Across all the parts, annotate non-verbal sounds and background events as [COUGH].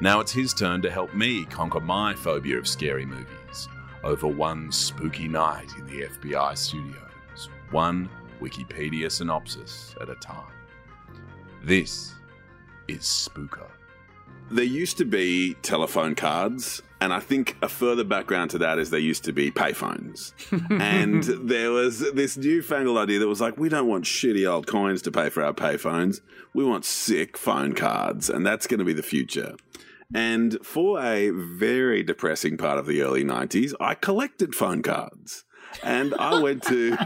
Now it's his turn to help me conquer my phobia of scary movies over one spooky night in the FBI studios, one Wikipedia synopsis at a time. This is Spooker. There used to be telephone cards, and I think a further background to that is there used to be payphones. [LAUGHS] and there was this newfangled idea that was like, we don't want shitty old coins to pay for our payphones. We want sick phone cards, and that's going to be the future. And for a very depressing part of the early 90s, I collected phone cards. And I went to [LAUGHS]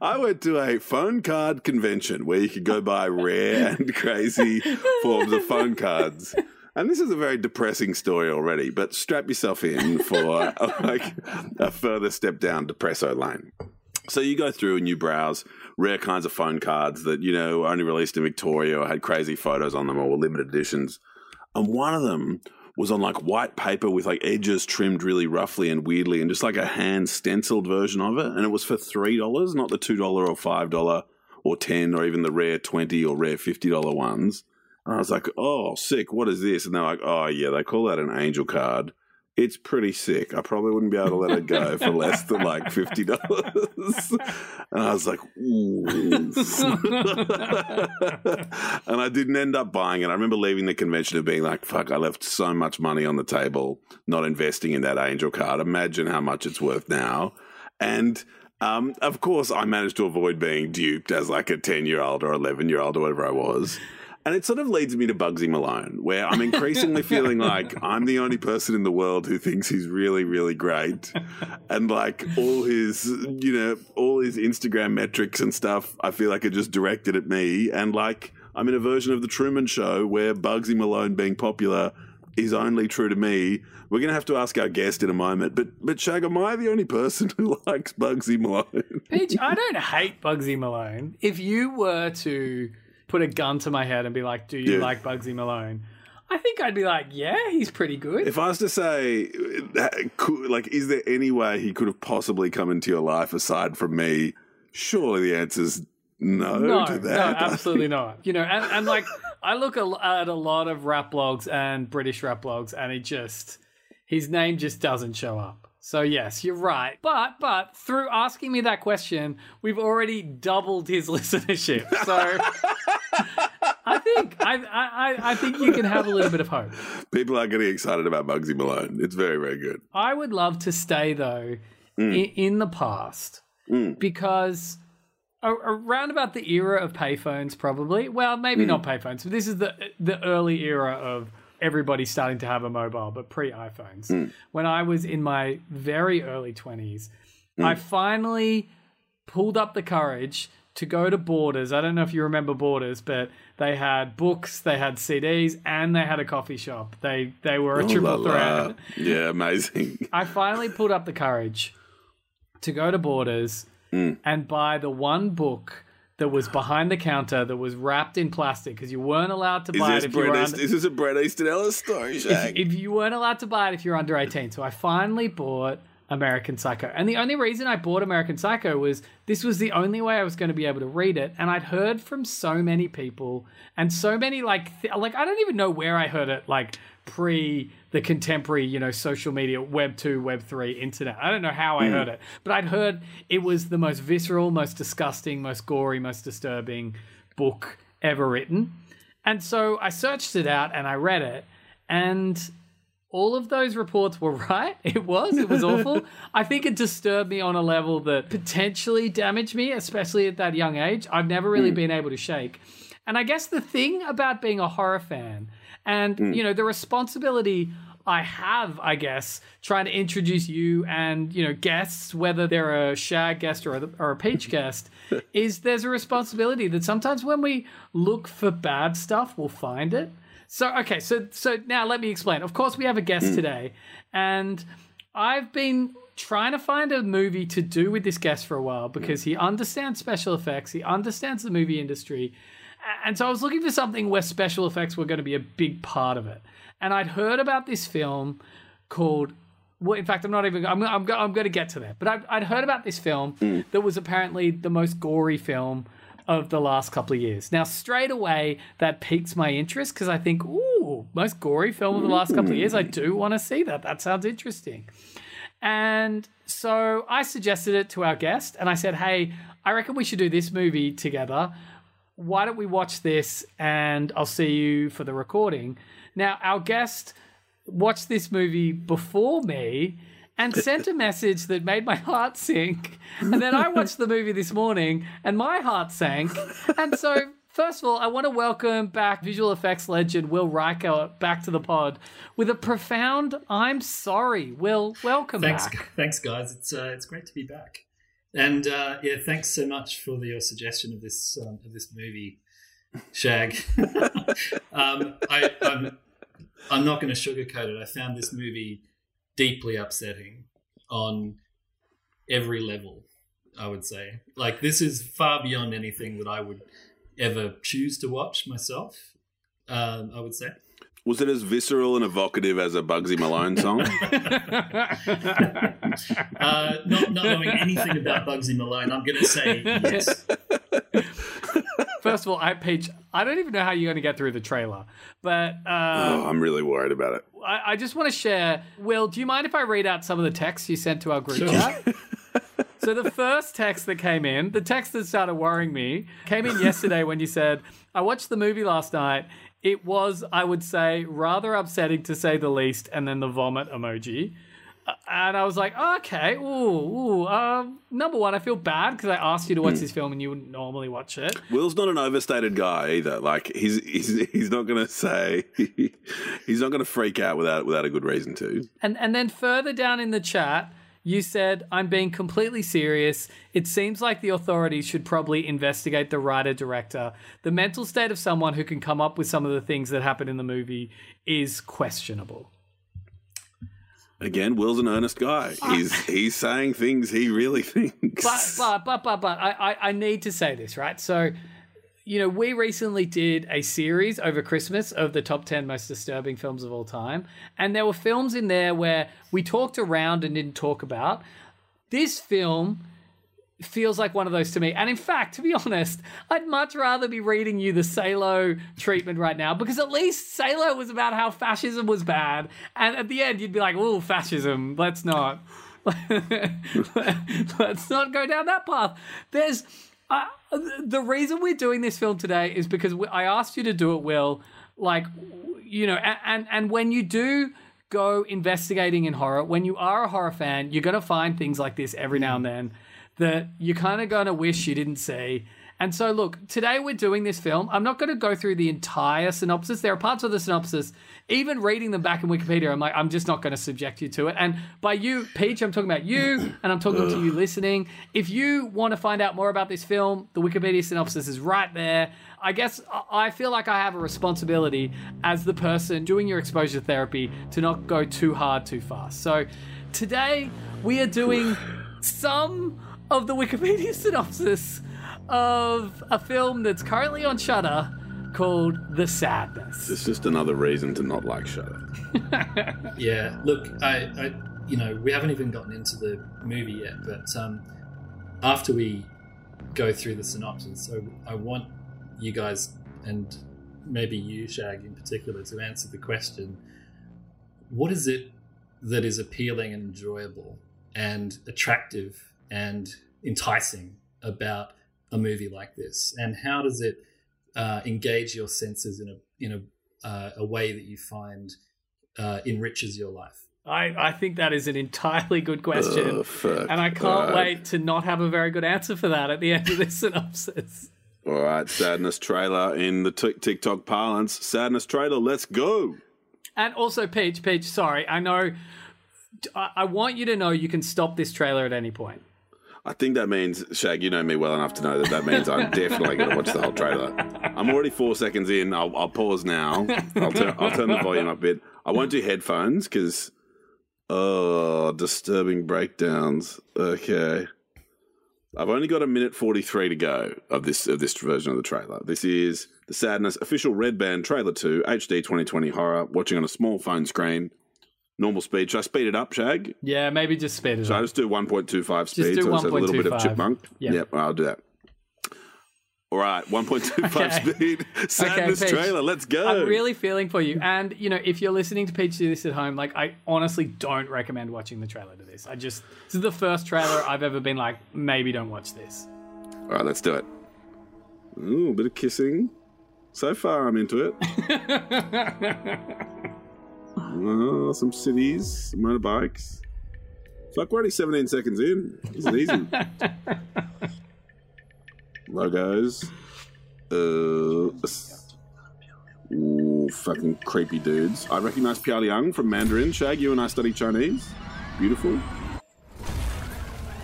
I went to a phone card convention where you could go buy rare and crazy forms of phone cards. And this is a very depressing story already, but strap yourself in for like a further step down depresso lane. So you go through and you browse rare kinds of phone cards that you know only released in Victoria or had crazy photos on them or were limited editions. And one of them was on like white paper with like edges trimmed really roughly and weirdly, and just like a hand stenciled version of it. And it was for three dollars, not the two dollar or five dollar or ten or even the rare twenty or rare fifty dollar ones. And I was like, "Oh, sick! What is this?" And they're like, "Oh yeah, they call that an angel card." It's pretty sick. I probably wouldn't be able to let it go for less than like fifty dollars. And I was like, ooh. [LAUGHS] and I didn't end up buying it. I remember leaving the convention of being like, fuck, I left so much money on the table not investing in that angel card. Imagine how much it's worth now. And um, of course, I managed to avoid being duped as like a 10 year old or 11 year old or whatever I was. And it sort of leads me to Bugzy Malone, where I'm increasingly [LAUGHS] feeling like I'm the only person in the world who thinks he's really, really great. And like all his, you know, all his Instagram metrics and stuff, I feel like are just directed at me. And like I'm in a version of The Truman Show where Bugzy Malone being popular is only true to me. We're going to have to ask our guest in a moment. But, but Shag, am I the only person who [LAUGHS] likes Bugzy Malone? Peach, I don't hate Bugzy Malone. If you were to put a gun to my head and be like, "Do you Yeah. like Bugzy Malone?" I think I'd be like, "Yeah, he's pretty good." If I was to say, like, is there any way he could have possibly come into your life aside from me? Surely the answer's no, no, to no, absolutely [LAUGHS] not. You know, and, and like I look at a lot of rap blogs and British rap blogs, and it just his name just doesn't show up. So yes, you're right. But but through asking me that question, we've already doubled his [LAUGHS] listenership. So I think I, I I think you can have a little bit of hope. People are getting excited about Bugzy Malone. It's very, very good. I would love to stay though Mm. in, in the past because around about the era of payphones, probably. Well, maybe Mm. not payphones. But this is the the early era of everybody starting to have a mobile, but pre iPhones. Mm. When I was in my very early twenties, Mm. I finally pulled up the courage to go to Borders. I don't know if you remember Borders, but they had books, they had CDs, and they had a coffee shop. They they were a Oh, triple la, threat. la. Yeah, amazing. [LAUGHS] I finally pulled up the courage to go to Borders Mm. and buy the one book that was behind the counter that was wrapped in plastic because you weren't allowed to buy this, it if you were under, is this a Bret Easton Ellis story, if, if you weren't allowed to buy it if you're under 18. So I finally bought American Psycho. And the only reason I bought American Psycho was this was the only way I was going to be able to read it. And I'd heard from so many people and so many like th- like I don't even know where I heard it like pre the contemporary, you know, social media, web 2, web 3, internet. I don't know how I hmm. heard it, but I'd heard it was the most visceral, most disgusting, most gory, most disturbing book ever written. And so I searched it out and I read it and all of those reports were [LAUGHS] right. It was. It was awful. [LAUGHS] I think it disturbed me on a level that potentially damaged me, especially at that young age. I've never really hmm. been able to shake. And I guess the thing about being a horror fan and, hmm. you know, the responsibility I have, I guess, trying to introduce you and, you know, guests, whether they're a shag guest or a, or a peach [LAUGHS] guest, is there's a responsibility that sometimes when we look for bad stuff, we'll find it. So okay, so so now let me explain. Of course, we have a guest hmm. today, and I've been trying to find a movie to do with this guest for a while hmm. because he understands special effects, he understands the movie industry, and so I was looking for something where special effects were going to be a big part of it. And I'd heard about this film called. Well, in fact, I'm not even. I'm. I'm. I'm going to get to that. But I'd, I'd heard about this film hmm. that was apparently the most gory film of the last couple of years. Now, straight away, that piques my interest because I think, ooh, most gory film of the last couple of years. I do want to see that. That sounds interesting. And so I suggested it to our guest, and I said, hey, I reckon we should do this movie together. Why don't we watch this and I'll see you for the recording? Now, our guest watched this movie before me and sent a message that made my heart sink. And then I watched the movie this morning and my heart sank. And so, first of all, I want to welcome back visual effects legend Will Riker back to the pod with a profound I'm sorry. Will, welcome Thanks, back. thanks, guys. It's uh, it's great to be back, and uh, yeah, thanks so much for the, your suggestion of this um, of this movie, Shag. [LAUGHS] um, I, I'm I'm not going to sugarcoat it. I found this movie deeply upsetting on every level. I would say, like, this is far beyond anything that I would ever choose to watch myself. Um, I would say. Was it as visceral and evocative as a Bugzy Malone song? [LAUGHS] Uh, not, not knowing anything about Bugzy Malone, I'm going to say yes. [LAUGHS] First of all, I Peach, I don't even know how you're going to get through the trailer, but uh, oh, I'm really worried about it. I, I just want to share. Will, do you mind if I read out some of the texts you sent to our group chat? so the first text that came in, the text that started worrying me, came in yesterday when you said, "I watched the movie last night. It was, I would say, rather upsetting to say the least," and then the vomit emoji. And I was like, okay, ooh, ooh. Um, number one, I feel bad because I asked you to watch this film and you wouldn't normally watch it. Will's not an overstated guy either. Like he's he's he's not going to say [LAUGHS] he's not going to freak out without without a good reason to. And and then further down in the chat, you said, I'm being completely serious. It seems like the authorities should probably investigate the writer director. The mental state of someone who can come up with some of the things that happen in the movie is questionable. Again, Will's an earnest guy. He's he's saying things he really [LAUGHS] thinks. But but but but but I, I, I need to say this, right? So you know, we recently did a series over Christmas of the top 10 most disturbing films of all time. And there were films in there where we talked around and didn't talk about. This film feels like one of those to me. And in fact, to be [LAUGHS] honest, I'd much rather be reading you the Salo treatment right now because at least Salo was about how fascism was bad. And at the end, you'd be like, oh, fascism, let's not. [LAUGHS] let's not go down that path. There's. Uh, the reason we're doing this film today is because I asked you to do it, Will. Like, you know, and, and and when you do go investigating in horror, when you are a horror fan, you're gonna find things like this every now and then that you're kind of gonna wish you didn't see. And so, look, today we're doing this film. I'm not going to go through the entire synopsis. There are parts of the synopsis, even reading them back in Wikipedia, I'm like, I'm just not going to subject you to it. And by you, Peach, I'm talking about you, and I'm talking to you listening. If you want to find out more about this film, the Wikipedia synopsis is right there. I guess I feel like I have a responsibility as the person doing your exposure therapy to not go too hard too fast. So today we are doing [SIGHS] some of the Wikipedia synopsis of a film that's currently on Shudder called The Sadness. It's just another reason to not like Shudder. [LAUGHS] Yeah, look, I, I, you know, we haven't even gotten into the movie yet, but um, after we go through the synopsis, so I want you guys and maybe you, Shag, in particular, to answer the question: What is it that is appealing and enjoyable and attractive and enticing about a movie like this, and how does it uh, engage your senses in a in a uh, a way that you find uh, enriches your life? I, I think that is an entirely good question. Oh, fuck. and I can't All right. wait to not have a very good answer for that at the end of this [LAUGHS] synopsis. All right, sadness trailer in the Tik TikTok parlance. Sadness trailer, let's go. And also, Peach, Peach, sorry, I know. I, I want you to know you can stop this trailer at any point. I think that means Shag. You know me well enough to know that that means I'm definitely going to watch the whole trailer. I'm already four seconds in. I'll, I'll pause now. I'll turn, I'll turn the volume up a bit. I won't do headphones because, oh, disturbing breakdowns. Okay. I've only got a minute 43 to go of this of this version of the trailer. This is the Sadness official Red Band trailer 2 HD 2020 horror, watching on a small phone screen. Normal speed. Should I speed it up, Shag? Yeah, maybe just speed it up. Should I up. just do 1.25 speed Just do so it's a little bit of chipmunk? Yeah. Yep, I'll do that. All right, 1.25 [LAUGHS] Okay. speed. [LAUGHS] Sadness Peach. trailer. Let's go. I'm really feeling for you. And, you know, if you're listening to Peach do this at home, like, I honestly don't recommend watching the trailer to this. I just, this is the first trailer I've ever been like, maybe don't watch this. All right, let's do it. Ooh, a bit of kissing. So far, I'm into it. [LAUGHS] oh, some cities, some motorbikes. Fuck, we're only 17 seconds in. This is easy. [LAUGHS] Logos. Uh, ooh, fucking creepy dudes. I recognize Piao Liang from Mandarin. Shag, you and I study Chinese. Beautiful.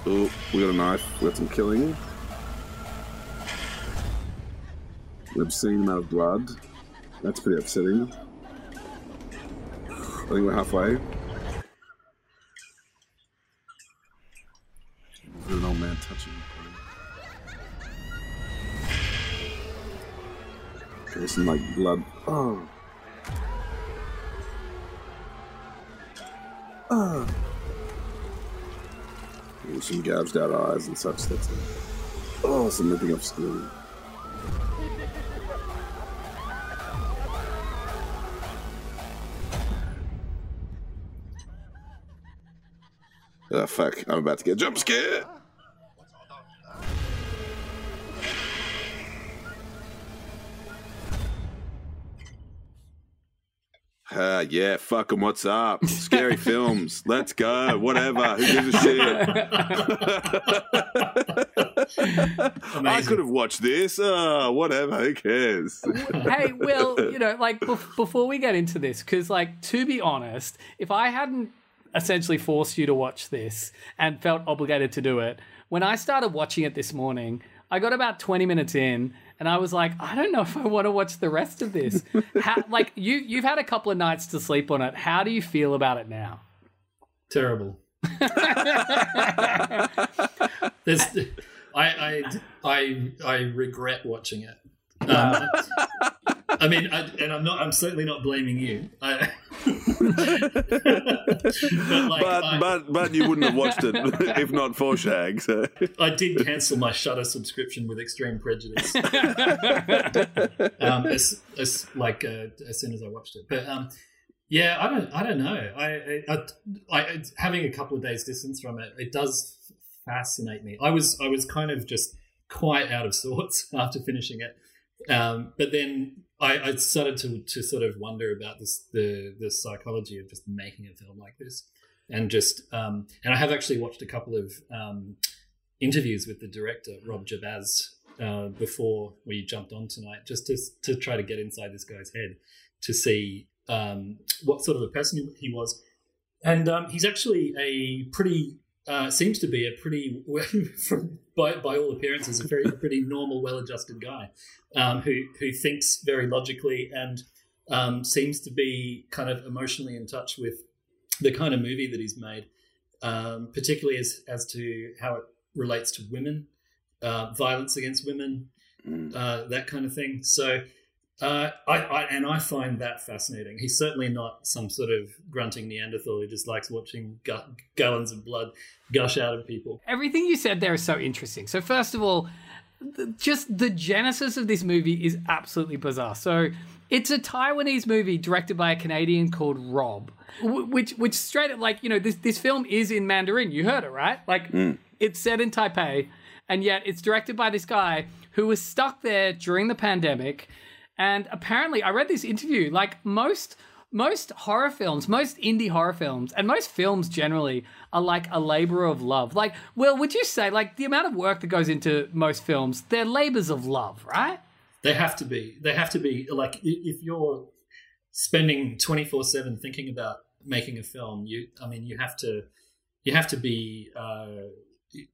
Oh, we got a knife. We got some killing. An obscene amount of blood. That's pretty upsetting. I think we're halfway. An old man touching. Okay, some like blood. Oh. Oh. Ooh, some gouged out eyes and such. That's it. Oh, some ripping off Oh fuck, I'm about to get jump scared. Ah, yeah, fuck 'em, what's up? Scary [LAUGHS] films, let's go, whatever, who gives a shit? I could have watched this, oh, whatever, who cares? hey, Will, [LAUGHS] you know, like bef- before we get into this, because, like, to be honest, if I hadn't essentially forced you to watch this and felt obligated to do it, when I started watching it this morning, I got about 20 minutes in and I was like, I don't know if I want to watch the rest of this. [LAUGHS] How, like, you, you've had a couple of nights to sleep on it. How do you feel about it now? Terrible. [LAUGHS] There's, I, I, I, I regret watching it. Um, [LAUGHS] I mean, I, and I'm not. I'm certainly not blaming you. I, [LAUGHS] but like, But, I, but, but you wouldn't have watched it [LAUGHS] if not for Shag, so. I did cancel my Shudder subscription with extreme prejudice. [LAUGHS] um, as, as like uh, as soon as I watched it, but um, yeah, I don't, I don't know. I, I, I, having a couple of days distance from it, it does fascinate me. I was, I was kind of just quite out of sorts after finishing it, um, but then I, I started to to sort of wonder about this, the the psychology of just making a film like this, and just, um, and I have actually watched a couple of. Um, interviews with the director Rob Jabbaz uh, before we jumped on tonight, just to to try to get inside this guy's head to see um, what sort of a person he was, and um, he's actually a pretty uh, seems to be a pretty [LAUGHS] from by by all appearances a very [LAUGHS] pretty normal, well-adjusted guy um, who who thinks very logically and um, seems to be kind of emotionally in touch with the kind of movie that he's made, um, particularly as as to how it relates to women, uh, violence against women, Mm. uh, that kind of thing. So, uh, I, I and I find that fascinating. He's certainly not some sort of grunting Neanderthal who just likes watching gu- gallons of blood gush out of people. Everything you said there is so interesting. So, first of all, th- just the genesis of this movie is absolutely bizarre. So, it's a Taiwanese movie directed by a Canadian called Rob, which which straight up like you know this this film is in Mandarin. You heard it right? Like it's set in Taipei, and yet it's directed by this guy who was stuck there during the pandemic. And apparently, I read this interview. Like most most horror films, most indie horror films, and most films generally are like a labor of love. Like, well, would you say like the amount of work that goes into most films, they're labors of love, right? They have to be. They have to be like if you're spending twenty four seven thinking about making a film. You, I mean, you have to, you have to be uh,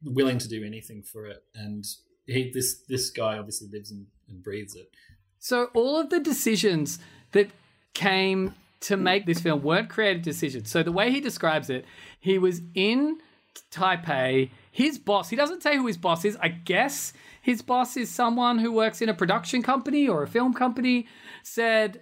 willing to do anything for it. And he, this this guy obviously lives and, and breathes it. So all of the decisions that came to make this film weren't creative decisions. So the way he describes it, he was in Taipei. His boss, he doesn't say who his boss is. I guess his boss is someone who works in a production company or a film company. Said,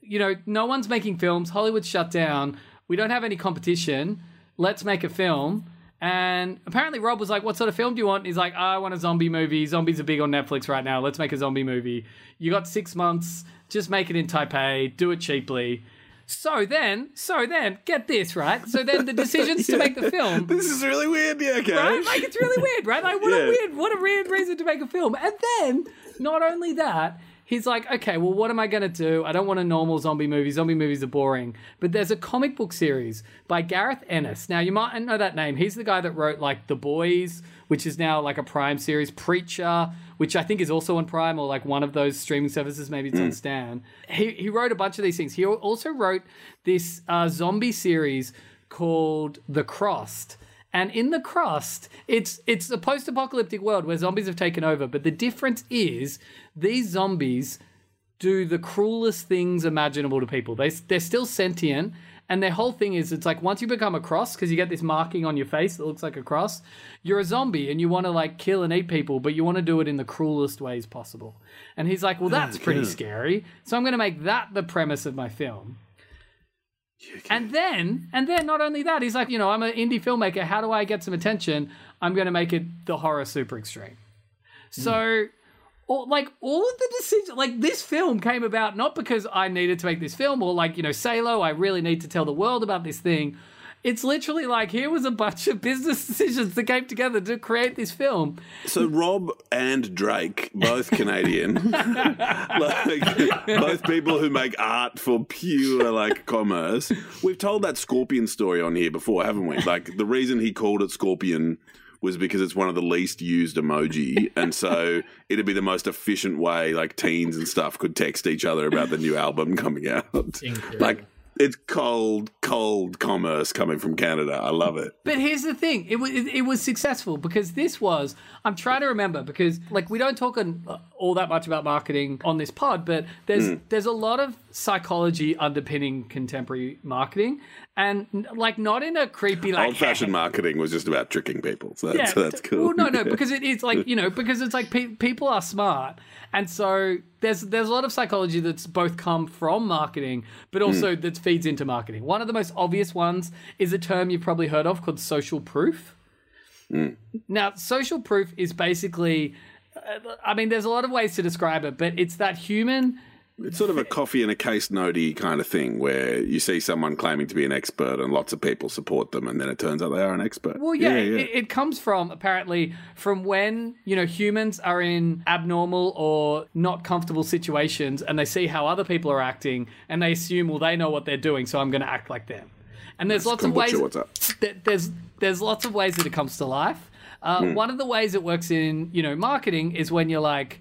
you know, no one's making films. Hollywood's shut down. We don't have any competition. Let's make a film. And apparently Rob was like, "What sort of film do you want?" He's like, "I want a zombie movie. Zombies are big on Netflix right now. Let's make a zombie movie. You got six months. Just make it in Taipei. Do it cheaply." So then, so then, get this right. So then, the [LAUGHS] decisions to make the film, This is really weird. Yeah, okay. right? Like it's really weird, right? Like what Yeah. a weird, what a weird reason to make a film. And then, not only that, he's like, okay, well, what am I going to do? I don't want a normal zombie movie. Zombie movies are boring. But there's a comic book series by Gareth Ennis. Now, you might know that name. He's the guy that wrote like The Boys, which is now like a Prime series, Preacher, which I think is also on Prime or like one of those streaming services. Maybe it's on Stan. He he wrote a bunch of these things. He also wrote this uh, zombie series called The Crossed. And in the Crossed, it's it's a post-apocalyptic world where zombies have taken over, but the difference is these zombies do the cruelest things imaginable to people. They they're still sentient, and their whole thing is it's like once you become a cross because you get this marking on your face that looks like a cross, you're a zombie and you want to like kill and eat people, but you want to do it in the cruelest ways possible. And he's like, "Well, that's pretty scary." So I'm going to make that the premise of my film. And then, and then, not only that, he's like, you know, I'm an indie filmmaker. How do I get some attention? I'm going to make it the horror super extreme. Hmm. So, all, like, all of the decisions, like, this film came about not because I needed to make this film or, like, you know, Salo, I really need to tell the world about this thing. It's literally like, here was a bunch of business [LAUGHS] decisions that came together to create this film. So Rob and Drake, both Canadian, [LAUGHS] like both people who make art for pure like commerce. We've told that Scorpion story on here before, haven't we? Like the reason he called it Scorpion was because it's one of the least used emoji, and so it'd be the most efficient way like teens and stuff could text each other about the new album coming out. Incredible. Like it's cold, cold commerce coming from Canada. I love it. But here's the thing: it was it, it was successful because this was. I'm trying to remember because like we don't talk an, all that much about marketing on this pod, but there's hmm. there's a lot of psychology underpinning contemporary marketing, and like not in a creepy like Old fashioned [LAUGHS] marketing was just about tricking people. So that's, yeah, that's cool. Well, no, no, [LAUGHS] because it is like you know, because it's like pe- people are smart, and so there's there's a lot of psychology that's both come from marketing, but also hmm. that feeds into marketing. One of the most obvious ones is a term you've probably heard of called social proof. Hmm. Now, social proof is basically, I mean, there's a lot of ways to describe it, but it's that human. It's sort of a coffee and a case notey kind of thing where you see someone claiming to be an expert and lots of people support them, and then it turns out they are an expert. Well, yeah, It, it comes from apparently from when you know humans are in abnormal or not comfortable situations, and they see how other people are acting, and they assume, well, they know what they're doing, so I'm going to act like them. And there's lots of ways. What's up? there's there's lots of ways that it comes to life. Uh, Hmm. One of the ways it works in you know marketing is when you're like,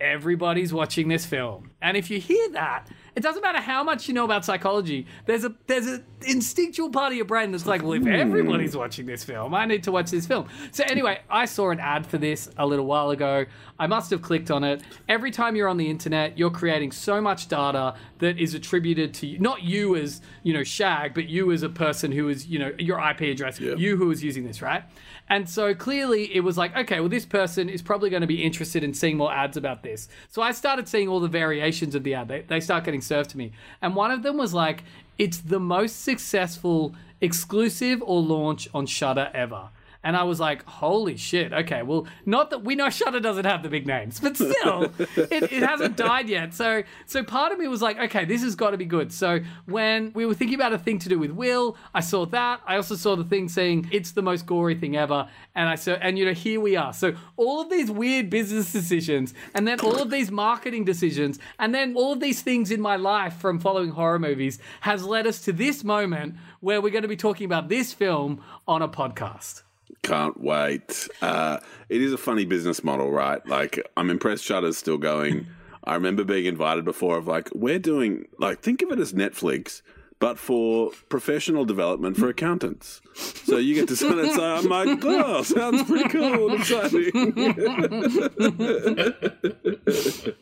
everybody's watching this film, and if you hear that, it doesn't matter how much you know about psychology. There's a there's an instinctual part of your brain that's like, well, if everybody's watching this film, I need to watch this film. So anyway, I saw an ad for this a little while ago. I must have clicked on it. Every time you're on the internet, you're creating so much data that is attributed to you, not you as you know Shag, but you as a person who is you know your IP address, you who is using this, right? And so clearly it was like, okay, well, this person is probably going to be interested in seeing more ads about this. So I started seeing all the variations of the ad. They, they start getting served to me. And one of them was like, it's the most successful exclusive or launch on Shudder ever. And I was like, holy shit. Okay, well, not that we know Shudder doesn't have the big names, but still, [LAUGHS] it, it hasn't died yet. So, so part of me was like, okay, this has got to be good. So when we were thinking about a thing to do with Will, I saw that. I also saw the thing saying it's the most gory thing ever. And I saw, and you know, here we are. So all of these weird business decisions, and then all of these marketing decisions, and then all of these things in my life from following horror movies has led us to this moment where we're going to be talking about this film on a podcast. Can't wait. Uh, it is a funny business model, right? Like, I'm impressed Shudder's still going. [LAUGHS] I remember being invited before of like, we're doing, like, think of it as Netflix, but for professional development for accountants. So you get to sit and say, I'm like, oh, [LAUGHS] sounds pretty cool and exciting. [LAUGHS]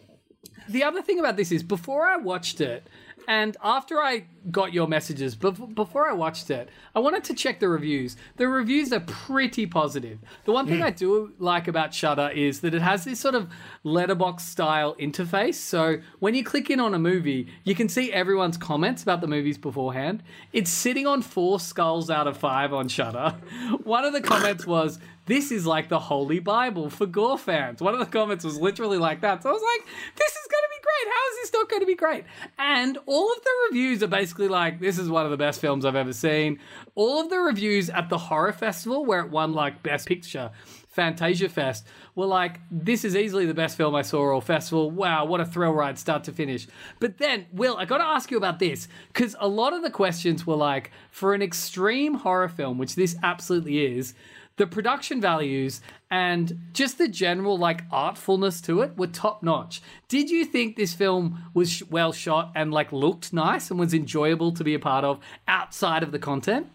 the other thing about this is before I watched it, and after I got your messages, bef- before I watched it, I wanted to check the reviews. The reviews are pretty positive. The one thing hmm. I do like about Shudder is that it has this sort of letterbox style interface. So when you click in on a movie, you can see everyone's comments about the movies beforehand. It's sitting on four skulls out of five on Shudder. [LAUGHS] One of the comments was, this is like the holy Bible for gore fans. One of the comments was literally like that. So I was like, this is going to be great. How is this not going to be great? And all of the reviews are basically like, this is one of the best films I've ever seen. All of the reviews at the horror festival where it won like best picture, Fantasia Fest, were like, this is easily the best film I saw all festival. Wow, what a thrill ride, start to finish. But then, Will, I got to ask you about this because a lot of the questions were like, for an extreme horror film, which this absolutely is, the production values and just the general like artfulness to it were top notch. Did you think this film was well shot and like looked nice and was enjoyable to be a part of outside of the content?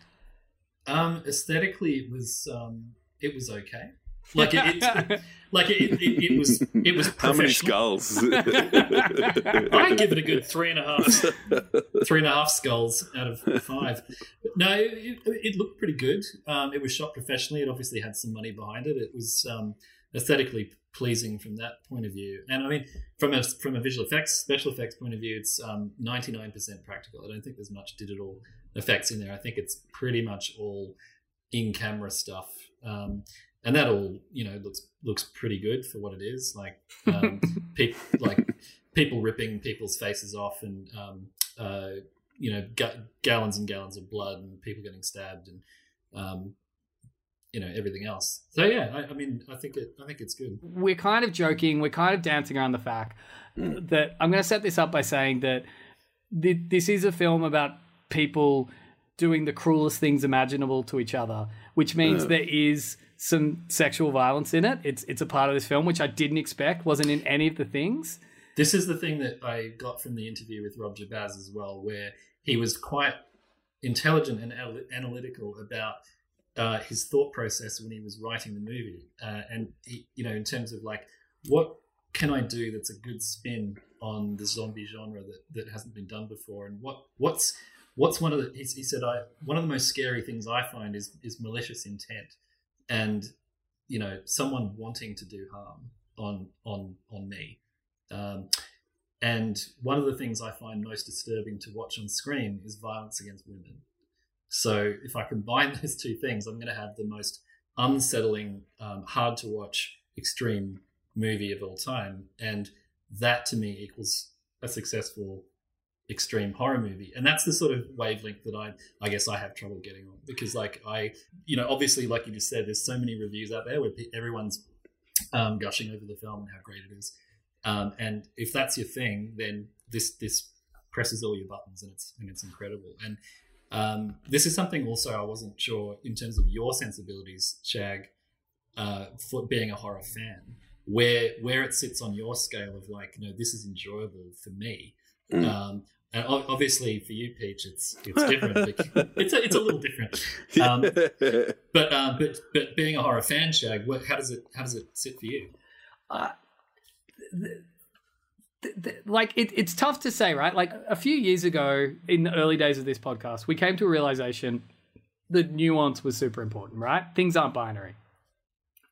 Um, aesthetically, it was um, it was okay. Like it, it like it, it, it was it was How many professional. skulls? [LAUGHS] I give it a good three and a half, three and a half skulls out of five. But no, it, it looked pretty good. Um, it was shot professionally. It obviously had some money behind it. It was um, aesthetically pleasing from that point of view. And I mean, from a from a visual effects, special effects point of view, it's ninety nine percent practical. I don't think there's much digital effects in there. I think it's pretty much all in camera stuff. Um, and that all you know looks looks pretty good for what it is. Like [LAUGHS] um, pe- like people ripping people's faces off, and um, uh, you know ga- gallons and gallons of blood, and people getting stabbed, and um, you know everything else. So yeah, I, I mean, I think it I think it's good. we're kind of joking, we're kind of dancing around the fact that I'm going to set this up by saying that th- this is a film about people doing the cruelest things imaginable to each other, which means there is some sexual violence in it. It's it's a part of this film which I didn't expect wasn't in any of the things. This is the thing that I got from the interview with Rob Jabbaz as well, where he was quite intelligent and analytical about uh, his thought process when he was writing the movie, uh, and he, you know, in terms of like, what can I do that's a good spin on the zombie genre that, that hasn't been done before, and what what's what's one of the he, said I one of the most scary things I find is is malicious intent, and you know, someone wanting to do harm on on on me. Um, and one of the things I find most disturbing to watch on screen is violence against women. So if I combine [LAUGHS] those two things, I'm going to have the most unsettling, um, hard to watch, extreme movie of all time. And that to me equals a successful extreme horror movie. And that's the sort of wavelength that I I guess I have trouble getting on because like I you know obviously like you just said there's so many reviews out there where everyone's um, gushing over the film and how great it is. Um, and if that's your thing, then this this presses all your buttons and it's and it's incredible. And um, this is something also I wasn't sure in terms of your sensibilities, Shag, uh, for being a horror fan, where where it sits on your scale of like, you know, this is enjoyable for me. Mm. Um, and obviously for you, Peach, it's it's [LAUGHS] different. it's a, it's a little different. Um, but um, but but being a horror fan, Shag, what, how does it how does it sit for you? th- th- like it, it's tough to say, right? Like a few years ago, in the early days of this podcast, we came to a realization that nuance was super important, right? Things aren't binary,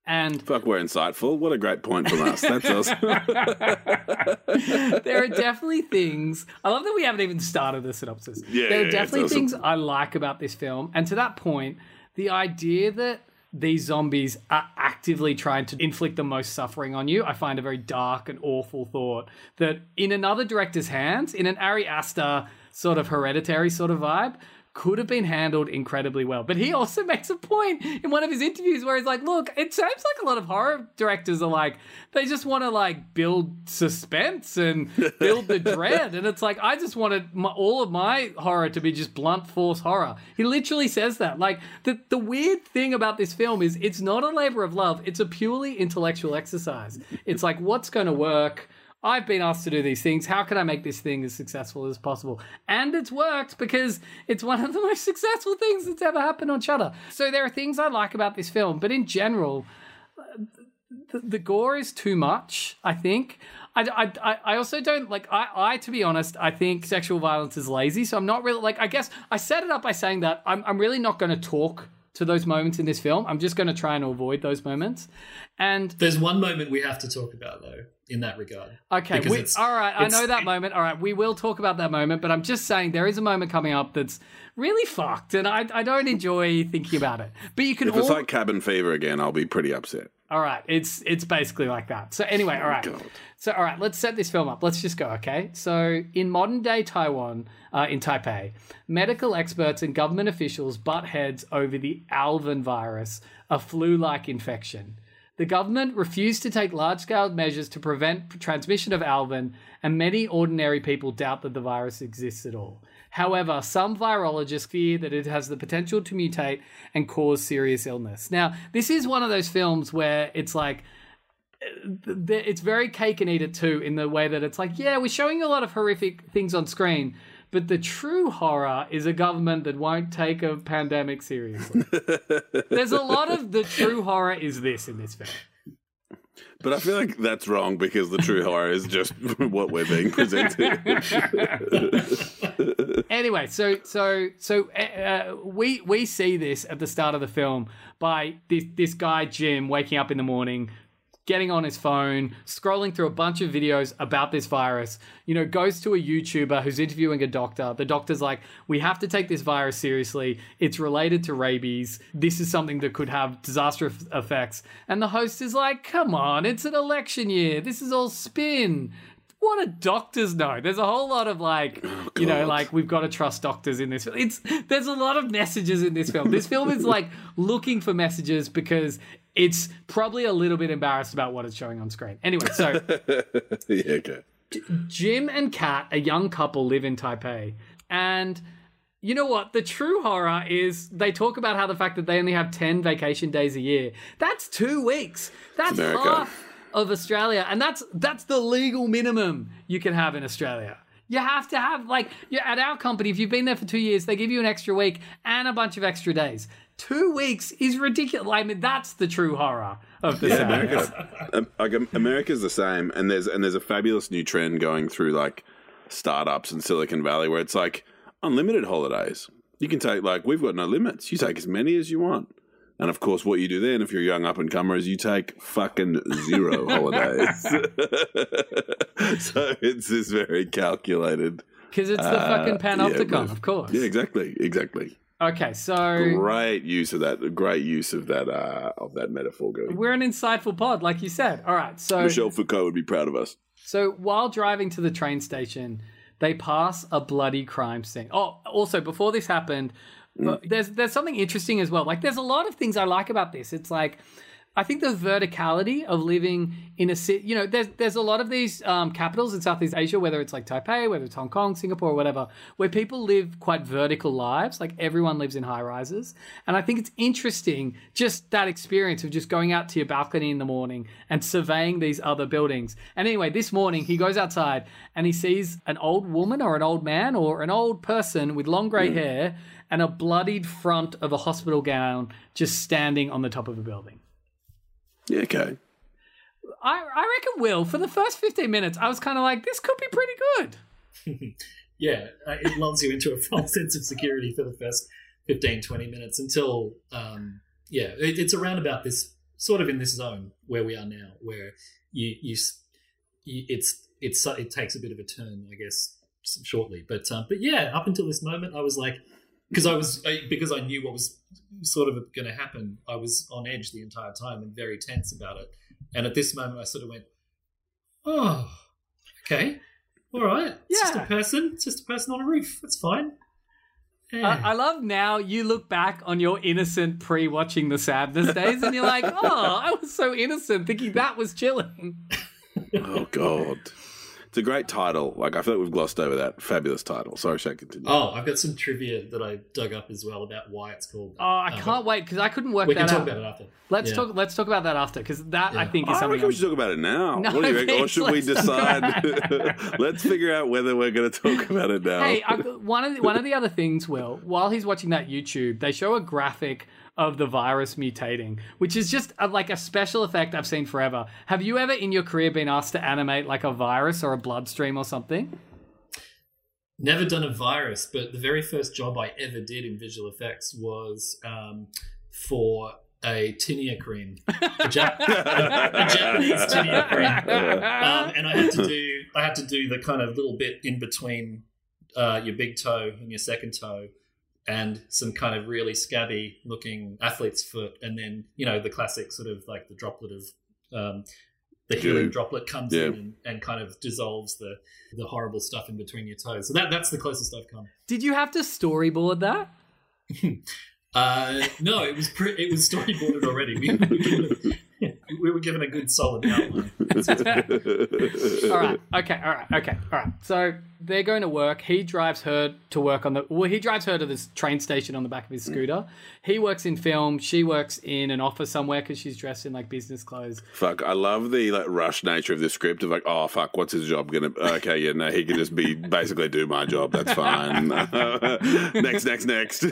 and Fuck, we're insightful. What a great point from us. That's awesome. [LAUGHS] there are definitely things. I love that we haven't even started the synopsis. Yeah, there are it's definitely awesome. things I like about this film, and to that point, the idea that these zombies are actively trying to inflict the most suffering on you, I find a very dark and awful thought. That in another director's hands, in an Ari Aster sort of hereditary sort of vibe, could have been handled incredibly well. But he also [LAUGHS] makes a point in one of his interviews where he's like, look, it seems like a lot of horror directors are like, they just want to like build suspense and [LAUGHS] build the dread. And it's like, I just wanted my, all of my horror to be just blunt force horror. He literally says that. Like, the, the weird thing about this film is it's not a labor of love, it's a purely intellectual exercise. It's like, what's going to work? I've been asked to do these things. How can I make this thing as successful as possible? And it's worked because it's one of the [LAUGHS] most successful things that's ever happened on Shudder. So there are things I like about this film, but in general, the, the gore is too much, I think. I, I, I- also don't like I, I to be honest I think sexual violence is lazy so I'm not really like I guess I set it up by saying that I'm, I'm really not going to talk to those moments in this film I'm just going to try and avoid those moments and There's one moment we have to talk about though, in that regard. Okay, we, all right. I know that moment. All right, we will talk about that moment, but I'm just saying there is a moment coming up that's really fucked, and I, I don't enjoy thinking about it. But you can If it's all, like cabin fever again, I'll be pretty upset. All right. It's it's basically like that. So anyway, all right. God. So all right, let's set this film up. Let's just go. Okay. So in modern day Taiwan, uh, in Taipei, medical experts and government officials butt heads over the Alvin virus, a flu-like infection. The government refused to take large scale measures to prevent transmission of Alvin, and many ordinary people doubt that the virus exists at all. However, some virologists fear that it has the potential to mutate and cause serious illness. Now, this is one of those films where it's like, uh, th- it's very cake and eat it too, in the way that it's like, yeah, we're showing you a lot of horrific things on screen, but the true horror is a government that won't take a pandemic seriously. [LAUGHS] There's a lot of the true horror is this in this film. But I feel like that's wrong because the true horror is just [LAUGHS] what we're being presented. [LAUGHS] anyway, so so so uh, we we see this at the start of the film by this this guy Jim waking up in the morning, getting on his phone, scrolling through a bunch of videos about this virus. You know, goes to a YouTuber who's interviewing a doctor. The doctor's like, "We have to take this virus seriously. It's related to rabies. This is something that could have disastrous effects." And the host is like, "Come on, it's an election year. This is all spin." What do doctors know? There's a whole lot of like, oh, you know, like we've got to trust doctors in this. It's there's a lot of messages in this film. This film is like looking for messages because it's probably a little bit embarrassed about what it's showing on screen. Anyway, so [LAUGHS] yeah, okay. Jim and Kat, a young couple, live in Taipei. And you know what? The true horror is they talk about how the fact that they only have 10 vacation days a year. That's two weeks. That's America. half of Australia. And that's that's the legal minimum you can have in Australia. You have to have like at our company, if you've been there for two years, they give you an extra week and a bunch of extra days. Two weeks is ridiculous. I mean, that's the true horror of the Yeah, sadness. America, [LAUGHS] um, like America's the same, and there's and there's a fabulous new trend going through like startups in Silicon Valley where it's like unlimited holidays. You can take like we've got no limits. You take as many as you want, and of course, what you do then, if you're a young up and comer, is you take fucking zero [LAUGHS] holidays. [LAUGHS] so it's this very calculated. Because it's the uh, fucking panopticon, yeah, of course. Yeah, exactly, exactly. Okay, so Great use of that. Great use of that. Uh, of that metaphor. Going. we're an insightful pod, like you said. All right, so Michel Foucault would be proud of us. so while driving to the train station, they pass a bloody crime scene. Oh, also before this happened, but there's there's something interesting as well. Like there's a lot of things I like about this. It's like I think the verticality of living in a city, you know, there's there's a lot of these um, capitals in Southeast Asia, whether it's like Taipei, whether it's Hong Kong, Singapore, or whatever, where people live quite vertical lives. Like everyone lives in high rises, and I think it's interesting just that experience of just going out to your balcony in the morning and surveying these other buildings. And anyway, this morning he goes outside and he sees an old woman or an old man or an old person with long grey hair and a bloodied front of a hospital gown just standing on the top of a building. Yeah, okay. I, I reckon, Will, for the first 15 minutes, I was kind of like, this could be pretty good. [LAUGHS] yeah, uh, it lulls you into a false [LAUGHS] sense of security for the first 15, 20 minutes until, um, yeah, it, it's around about this sort of in this zone where we are now, where you, you, you it's, it's, it takes a bit of a turn, I guess, shortly. But, um, but yeah, up until this moment, I was like, because I was, I, because I knew what was sort of going to happen, I was on edge the entire time and very tense about it. And at this moment, I sort of went, oh, okay. All right. It's just a person. It's just a person on a roof. That's fine. Yeah. I, I love now you look back on your innocent pre watching the sadness days and you're like, oh, I was so innocent thinking that was chilling. [LAUGHS] Oh God, it's a great title. Like I feel like we've glossed over that fabulous title. Sorry, Shane, continue. oh, I've got some trivia that I dug up as well about why it's called. Oh, I Um, can't wait because I couldn't work We can that talk out. about it after. Let's Yeah. talk. Let's talk about that after because that I think is I something. reckon we I'm- should talk about it now. No, what do you reckon? Or should we decide? [LAUGHS] Let's figure out whether we're going to talk about it now. Hey, I've one of the, one of the other things, Will, while he's watching that YouTube, they show a graphic of the virus mutating, which is just a, like a special effect I've seen forever. Have you ever in your career been asked to animate like a virus or a bloodstream or something? Never done a virus, but the very first job I ever did in visual effects was um, for a tinea cream, a, Jap- a, [LAUGHS] a Japanese tinea cream, [LAUGHS] um, and I had to do I had to do the kind of little bit in between uh, your big toe and your second toe, and some kind of really scabby looking athlete's foot, and then you know the classic sort of like the droplet of um, the healing Goo. droplet comes Yeah. in and, and kind of dissolves the the horrible stuff in between your toes. So that that's the closest I've come. Did you have to storyboard that? [LAUGHS] Uh, no, it was pre- it was storyboarded already. We, we, were given a, we were given a good solid outline. [LAUGHS] all right. Okay. All right. Okay. All right. So they're going to work. He drives her to work on the. Well, he drives her to this train station on the back of his mm. scooter. He works in film. She works in an office somewhere because she's dressed in like business clothes. Fuck, I love the like rush nature of the script of like, oh fuck, what's his job gonna? [LAUGHS] Okay, yeah, no, he can just be [LAUGHS] basically do my job. That's fine. [LAUGHS] next, next, next.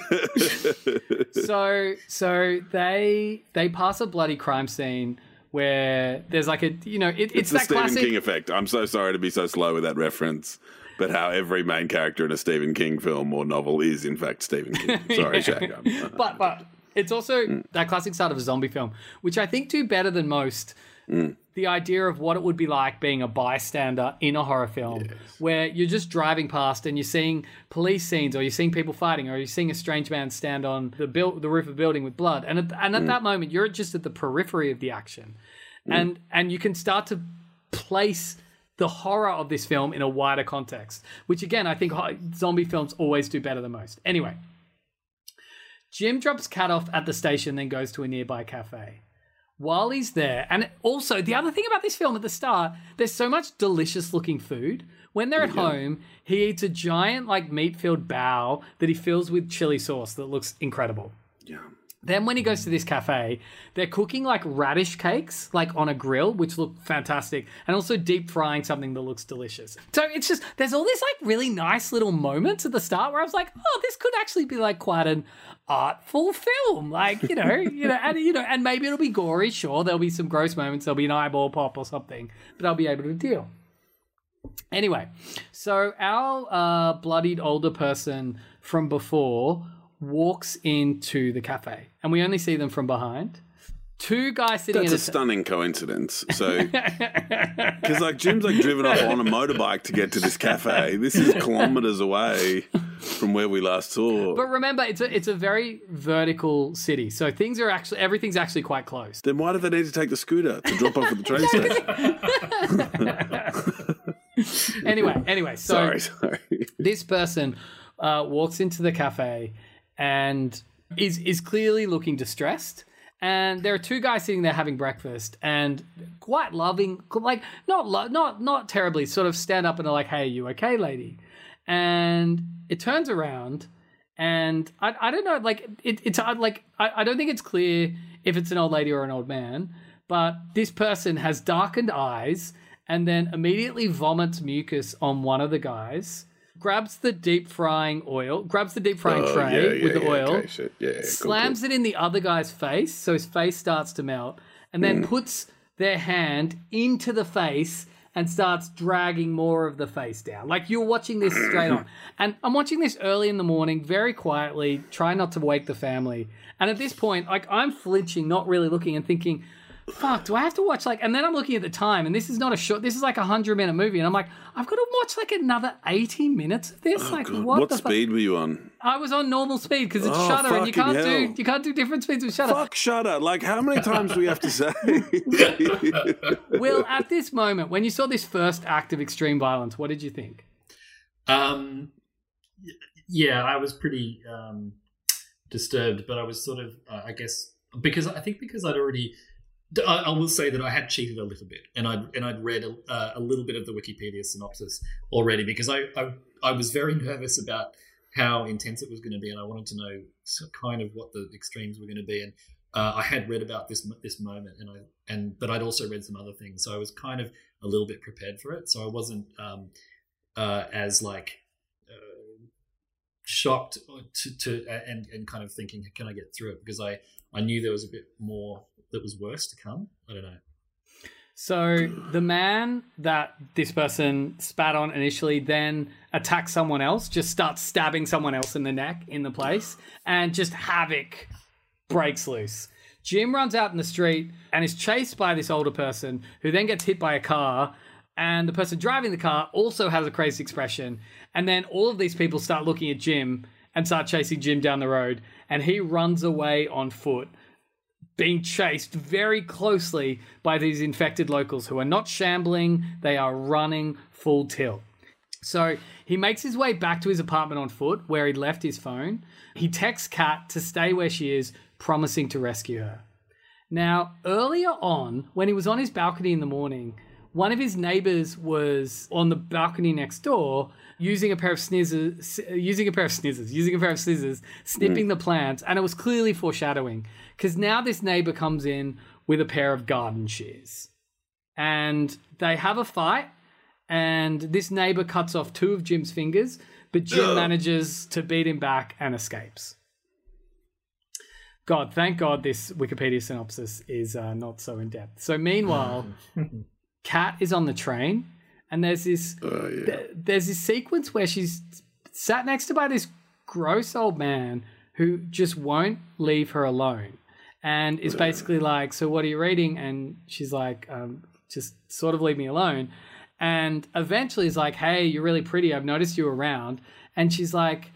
so so they they pass a bloody crime scene where there's like a you know it, it's, it's the that Stephen classic King effect. I'm so sorry to be so slow with that reference, but how every main character in a Stephen King film or novel is in fact Stephen King. [LAUGHS] Sorry, Yeah. [LAUGHS] But but it's also Mm. that classic start of a zombie film, which I think do better than most. Mm. The idea of what it would be like being a bystander in a horror film, where you're just driving past and you're seeing police scenes, or you're seeing people fighting, or you're seeing a strange man stand on the build, the roof of a building with blood, and at, and at that moment you're just at the periphery of the action, and and you can start to place the horror of this film in a wider context, which again I think zombie films always do better than most. Anyway. Jim drops Kat off at the station, then goes to a nearby cafe. While he's there, and also the other thing about this film at the start, there's so much delicious looking food. When they're at home, he eats a giant, like, meat filled bao that he fills with chili sauce that looks incredible. Yeah. Then when he goes to this cafe, they're cooking like radish cakes, like on a grill, which look fantastic, and also deep frying something that looks delicious. So it's just there's all these like really nice little moments at the start where I was like, oh, this could actually be like quite an artful film, like you know, you know, and you know, and maybe it'll be gory. Sure, there'll be some gross moments, there'll be an eyeball pop or something, but I'll be able to deal. Anyway, so our uh, bloodied older person from before walks into the cafe, and we only see them from behind. Two guys sitting That's in a stunning coincidence. So, [LAUGHS] because like Jim's like driven off on a motorbike to get to this cafe. This is kilometers away from where we last saw. But remember, it's a it's a very vertical city, so things are actually everything's actually quite close. then why do they need to take the scooter to drop off at the train station? [LAUGHS] [LAUGHS] Anyway, anyway, so sorry, sorry. this person uh, walks into the cafe and is is clearly looking distressed. And there are two guys sitting there having breakfast and quite loving, like not lo- not not terribly, sort of stand up and are like, "Hey, are you okay, lady?" And it turns around, and I, I don't know, like it, it's like I, I don't think it's clear if it's an old lady or an old man, but this person has darkened eyes and then immediately vomits mucus on one of the guys, grabs the deep frying oil, grabs the deep frying Oh, tray yeah, yeah, with the yeah, oil, okay, shit. Yeah, yeah, cool, slams it in the other guy's face, so his face starts to melt, and then mm. puts their hand into the face and starts dragging more of the face down. Like you're watching this straight on. [CLEARS THROAT] And I'm watching this early in the morning, very quietly, trying not to wake the family. And at this point, like I'm flinching, not really looking and thinking, fuck, do I have to watch like and then I'm looking at the time and this is not a short this is like a hundred minute movie and I'm like, I've got to watch like another 80 minutes of this. like cool. what, What, the fuck? speed were you on? I was on normal speed because it's Oh, Shudder and you can't do you can't do different speeds with Shudder. Fuck Shudder. Like, how many times do we have to say? [LAUGHS] Will, at this moment, when you saw this first act of extreme violence, what did you think? Um, yeah, I was pretty um, disturbed, but I was sort of, uh, I guess, because I think because I'd already, I, I will say that I had cheated a little bit, and I'd and I'd read a, uh, a little bit of the Wikipedia synopsis already because I, I I was very [LAUGHS] nervous about how intense it was going to be, and I wanted to know kind of what the extremes were going to be, and uh, I had read about this this moment, and I and but I'd also read some other things, so I was kind of a little bit prepared for it, so I wasn't um, uh, as like uh, shocked to, to and and kind of thinking, can I get through it? Because I I knew there was a bit more that was worse to come. I don't know. So the man that this person spat on initially then attacks someone else, just starts stabbing someone else in the neck in the place, and just havoc breaks loose. Jim runs out in the street and is chased by this older person who then gets hit by a car. And the person driving the car also has a crazy expression. And then all of these people start looking at Jim and start chasing Jim down the road. And he runs away on foot, being chased very closely by these infected locals who are not shambling, they are running full tilt. So he makes his way back to his apartment on foot where he'd left his phone. He texts Kat to stay where she is, promising to rescue her. Now, earlier on, when he was on his balcony in the morning, one of his neighbors was on the balcony next door using a pair of snizzers, using a pair of snizzers, using a pair of scissors, snipping hmm. the plants, and it was clearly foreshadowing because now this neighbor comes in with a pair of garden shears, and they have a fight, and this neighbor cuts off two of Jim's fingers, but Jim manages to beat him back and escapes. God, thank God this Wikipedia synopsis is uh, not so in depth. So, meanwhile, [LAUGHS] Kat is on the train, and there's this Oh, yeah. th- there's this sequence where she's sat next to by this gross old man who just won't leave her alone, and is basically like, "So what are you reading?" And she's like, um, "Just sort of leave me alone." And eventually, is like, "Hey, you're really pretty. I've noticed you around." And she's like,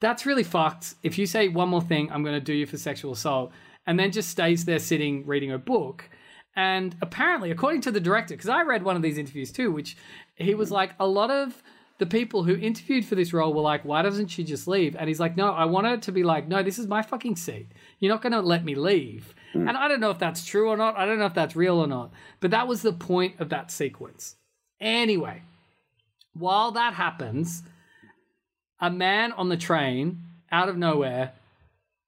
that's really fucked. If you say one more thing, I'm going to do you for sexual assault, and then just stays there sitting reading a book. And apparently, according to the director, because I read one of these interviews too, which he was like, a lot of the people who interviewed for this role were like, why doesn't she just leave? And he's like, no, I want her to be like, no, this is my fucking seat. You're not going to let me leave. Mm. And I don't know if that's true or not. I don't know if that's real or not. But that was the point of that sequence. Anyway, while that happens, a man on the train out of nowhere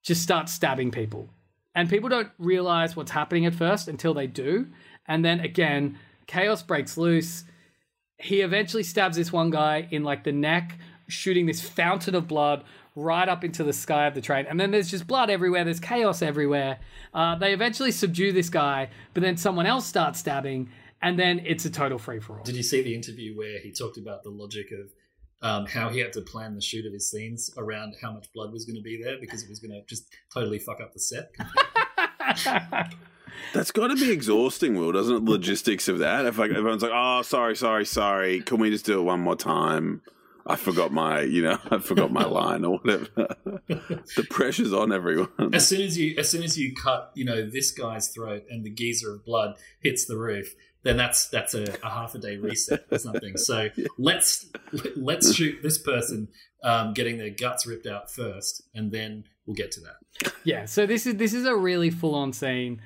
just starts stabbing people. And people don't realize what's happening at first until they do. And then again, chaos breaks loose. He eventually stabs this one guy in like the neck, shooting this fountain of blood right up into the sky of the train. And then there's just blood everywhere, there's chaos everywhere. Uh, they eventually subdue this guy, but then someone else starts stabbing, and then it's a total free for all. Did you see the interview where he talked about the logic of um, how he had to plan the shoot of his scenes around how much blood was going to be there because it was going to just totally fuck up the set? [LAUGHS] That's got to be exhausting, Will, doesn't it? Logistics of that. If like everyone's like, "Oh, sorry, sorry, sorry. Can we just do it one more time?" I forgot my, you know, [LAUGHS] I forgot my [LAUGHS] line or whatever. the pressure's on everyone. as soon as you as soon as you cut you know this guy's throat and the geyser of blood hits the roof then that's that's a, a half a day reset or something so [LAUGHS] let's let's shoot this person um, getting their guts ripped out first and then we'll get to that Yeah, so this is this is a really full on scene.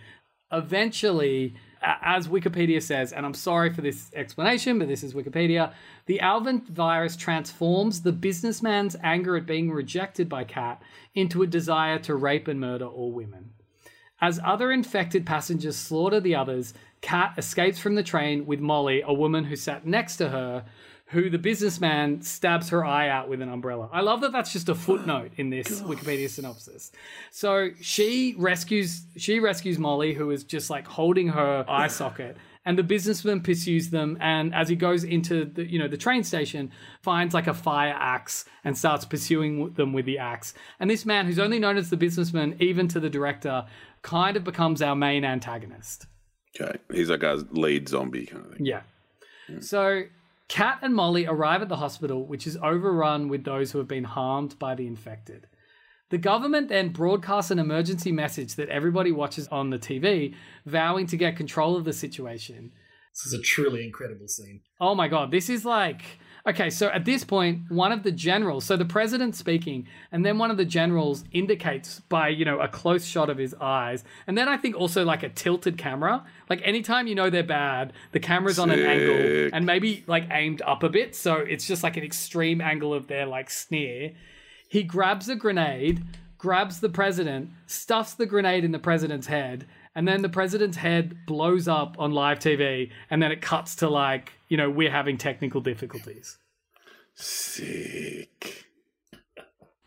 Eventually, as Wikipedia says, and I'm sorry for this explanation, but this is Wikipedia, the Alvin virus transforms the businessman's anger at being rejected by Kat into a desire to rape and murder all women. As other infected passengers slaughter the others, Kat escapes from the train with Molly, a woman who sat next to her, who the businessman stabs her eye out with an umbrella. I love that that's just a footnote in this [GASPS] Wikipedia synopsis. So she rescues she rescues Molly, who is just like holding her eye [LAUGHS] socket. And the businessman pursues them, and as he goes into the you know the train station, finds like a fire axe and starts pursuing them with the axe. And this man, who's only known as the businessman, even to the director, kind of becomes our main antagonist. Okay, he's like our lead zombie kind of thing. Yeah. Hmm. So Kat and Molly arrive at the hospital, which is overrun with those who have been harmed by the infected. The government then broadcasts an emergency message that everybody watches on the TV, vowing to get control of the situation. this is a truly incredible scene Oh my god, this is like okay. So at this point, one of the generals, so the president speaking, and then one of the generals indicates by you know a close shot of his eyes, and then I think also like a tilted camera. Like anytime you know they're bad, the camera's on an angle and maybe like aimed up a bit, so it's just like an extreme angle of their like sneer. He grabs a grenade, grabs the president, stuffs the grenade in the president's head, and then the president's head blows up on live TV, and then it cuts to like, you know, we're having technical difficulties. Sick.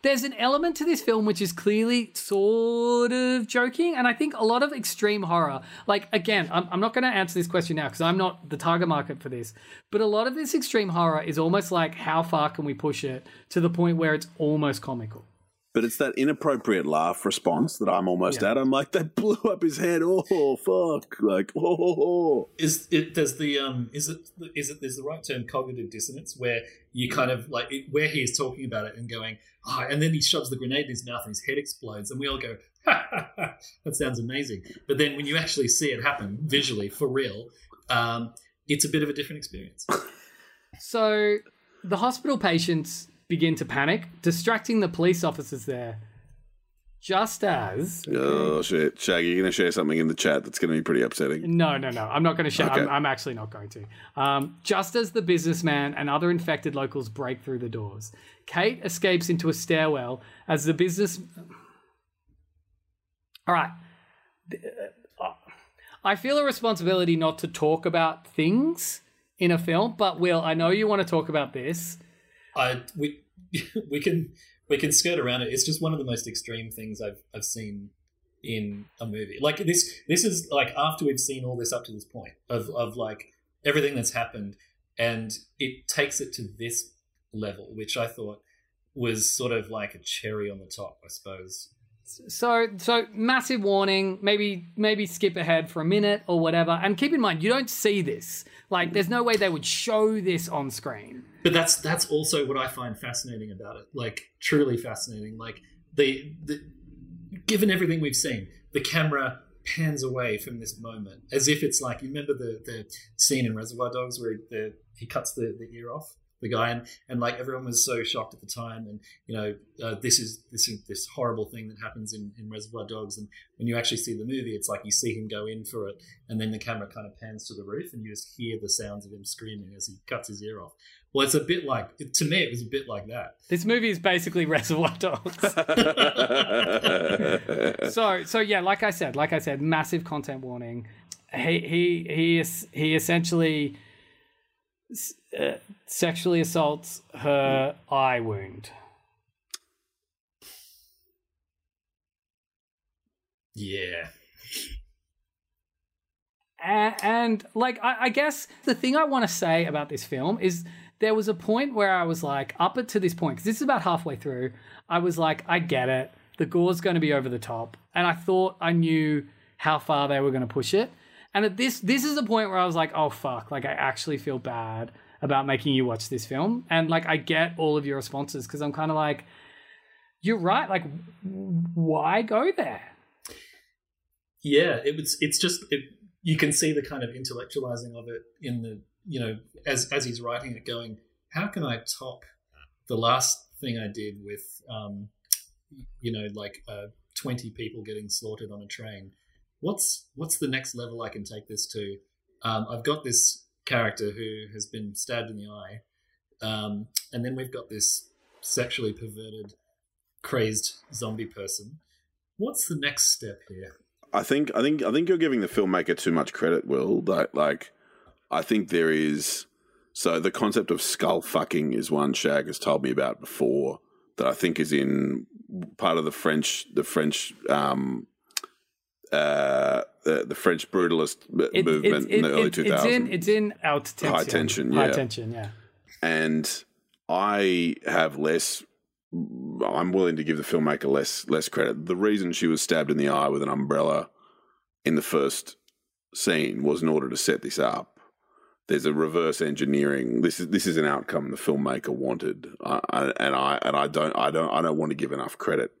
there's an element to this film which is clearly sort of joking and i think a lot of extreme horror like again i'm, I'm not going to answer this question now because i'm not the target market for this but a lot of this extreme horror is almost like how far can we push it to the point where it's almost comical But it's that inappropriate laugh response that I'm almost Yeah. at. I'm like, they blew up his head. Oh, fuck. Like, oh, [LAUGHS] oh, oh. Is it there's the um is it is it there's the right term cognitive dissonance where you kind of like it, where he is talking about it and going oh and then he shoves the grenade in his mouth and his head explodes and we all go ha, ha, ha, that sounds amazing but then when you actually see it happen visually for real um it's a bit of a different experience [LAUGHS] So the hospital patients begin to panic, distracting the police officers there. Just as Oh, shit. Shaggy, you're going to share something in the chat that's going to be pretty upsetting. no, no, no, I'm not going to shout. Okay. I'm, I'm actually not going to. Um, just as the businessman and other infected locals break through the doors, Kate escapes into a stairwell as the business. All right. uh, I feel a responsibility not to talk about things in a film, but Will, I know you want to talk about this. I we [LAUGHS] we can we can skirt around it. It's just one of the most extreme things I've I've seen in a movie. Like this this is like after we've seen all this up to this point of of like everything that's happened and it takes it to this level, which I thought was sort of like a cherry on the top, I suppose. So so massive warning, maybe maybe skip ahead for a minute or whatever. And keep in mind you don't see this. Like there's no way they would show this on screen. But that's that's also what I find fascinating about it. Like truly fascinating. Like the, the given everything we've seen, the camera pans away from this moment as if it's like you remember the the scene in Reservoir Dogs where he, the, he cuts the, the ear off the guy and, and like everyone was so shocked at the time and you know uh, this is this is this horrible thing that happens in, in Reservoir Dogs and when you actually see the movie it's like you see him go in for it and then the camera kind of pans to the roof and you just hear the sounds of him screaming as he cuts his ear off well it's a bit like to me it was a bit like that This movie is basically [LAUGHS] Reservoir Dogs. [LAUGHS] so so yeah, like I said, like I said, massive content warning. He he he is he essentially s- uh, sexually assaults her eye wound. yeah and, and like I, I guess the thing I want to say about this film is there was a point where I was like, up to this point, because this is about halfway through, I was like, I get it. The gore's going to be over the top, and I thought I knew how far they were going to push it. And at this, this is the point where I was like, oh fuck, like I actually feel bad about making you watch this film, and like I get all of your responses because I'm kind of like, you're right. Like, why go there? yeah it was it's just it, you can see the kind of intellectualizing of it in the you know as as he's writing it going how can i top the last thing i did with um you know like uh 20 people getting slaughtered on a train what's what's the next level i can take this to um i've got this character who has been stabbed in the eye um and then we've got this sexually perverted crazed zombie person what's the next step here I think I think I think you're giving the filmmaker too much credit, Will. Like, like I think there is so the concept of skull fucking is one Shag has told me about before that I think is in part of the French the French um uh the, the French brutalist It- movement it- in the it- early it- 2000s. It's in, it's in Haute Tension. High tension, High yeah. tension, yeah. and I have less. I'm willing to give the filmmaker less less credit. The reason she was stabbed in the eye with an umbrella in the first scene was in order to set this up. There's a reverse engineering. This is this is an outcome the filmmaker wanted, I, and I and I don't I don't I don't want to give enough credit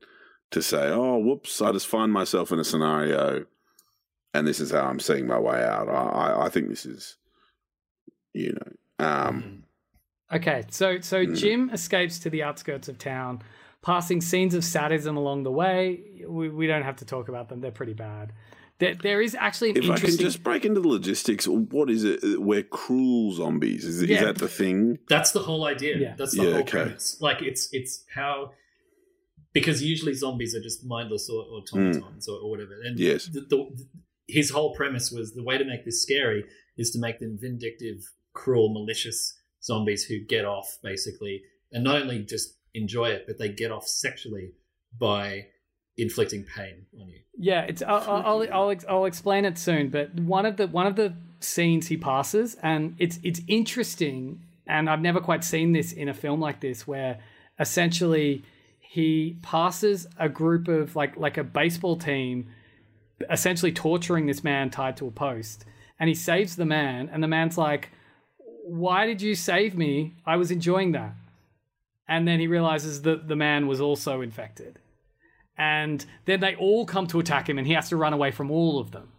to say, oh, whoops, I just find myself in a scenario, and this is how I'm seeing my way out. I I, I think this is, you know, um, Okay, so so Mm. Jim escapes to the outskirts of town, passing scenes of sadism along the way. We, we don't have to talk about them; they're pretty bad. There, there is actually an If I can interesting. just break into the logistics, what is it? We're cruel zombies. Is, Yeah. is that the thing? That's the whole idea. Yeah. That's the Yeah, whole okay. premise. Like it's it's how because usually zombies are just mindless or, or automatons or, or whatever. And Hmm. Yes. the, the, his whole premise was the way to make this scary is to make them vindictive, cruel, malicious zombies who get off basically, and not only just enjoy it, but they get off sexually by inflicting pain on you. Yeah, it's. I'll, I'll, I'll, I'll, I'll explain it soon. But one of the one of the scenes he passes, and it's it's interesting, and I've never quite seen this in a film like this, where essentially he passes a group of like like a baseball team, essentially torturing this man tied to a post, and he saves the man, and the man's like, "Why did you save me? I was enjoying that." And then he realizes that the man was also infected and then they all come to attack him and he has to run away from all of them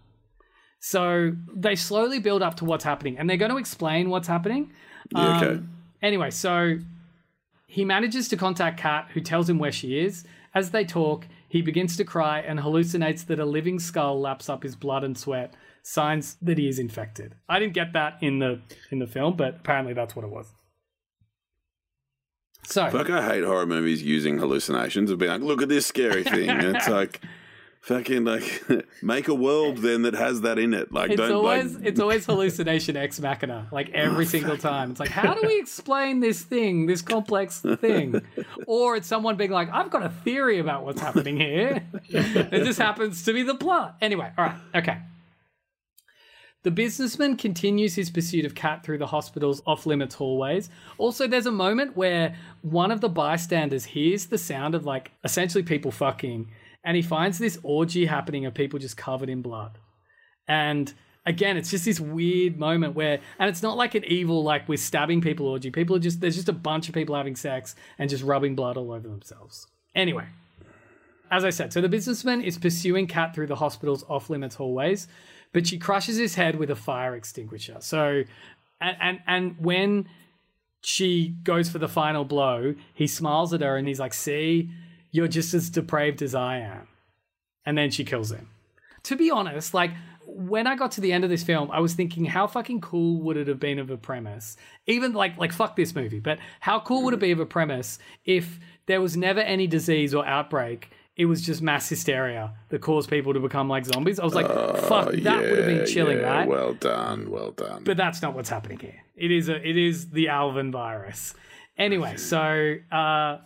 so they slowly build up to what's happening and they're going to explain what's happening Yeah, okay. Um, anyway so he manages to contact kat who tells him where she is. As they talk he begins to cry and hallucinates that a living skull laps up his blood and sweat. Signs that he is infected. I didn't get that in the in the film but apparently that's what it was. So Fuck, I hate horror movies using hallucinations of being like, look at this scary thing. And [LAUGHS] it's like, fucking like, [LAUGHS] make a world then that has that in it. Like, It's don't always like, it's always hallucination ex machina, like every oh, single time. It's like, how do we explain this thing, this complex thing? Or it's someone being like, I've got a theory about what's happening here. [LAUGHS] it just happens to be the plot. Anyway, all right, okay. The businessman continues his pursuit of Kat through the hospital's off limits hallways. Also, there's a moment where one of the bystanders hears the sound of like essentially people fucking, and he finds this orgy happening of people just covered in blood. And again, it's just this weird moment where, and it's not like an evil, like we're stabbing people orgy. People are just, there's just a bunch of people having sex and just rubbing blood all over themselves. Anyway, as I said, so the businessman is pursuing Kat through the hospital's off limits hallways, but she crushes his head with a fire extinguisher. So, and, and, and when she goes for the final blow, he smiles at her and he's like, See, you're just as depraved as I am. And then she kills him. To be honest, like, when I got to the end of this film, I was thinking, how fucking cool would it have been of a premise? Even like, like fuck this movie, but how cool would it be of a premise if there was never any disease or outbreak? It was just mass hysteria that caused people to become like zombies. I was like, fuck, that would have been chilling, yeah, right? Well done, well done. but that's not what's happening here. It is a, it is the Alvin virus. Anyway, so uh,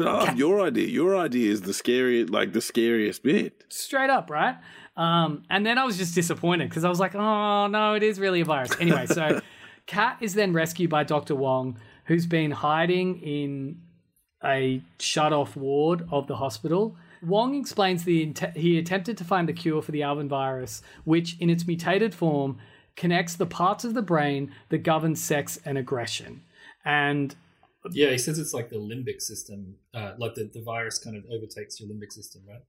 But I love your idea. Your idea is the scary, like the scariest bit. straight up, right? Um, and then I was just disappointed because I was like, oh no, it is really a virus. Anyway, so [LAUGHS] Kat is then rescued by Dr. Wong, who's been hiding in a shut off ward of the hospital. Wong explains the he attempted to find the cure for the Alvin virus, which in its mutated form connects the parts of the brain that govern sex and aggression. And Yeah, he says it's like the limbic system, uh, like the, the virus kind of overtakes your limbic system, right?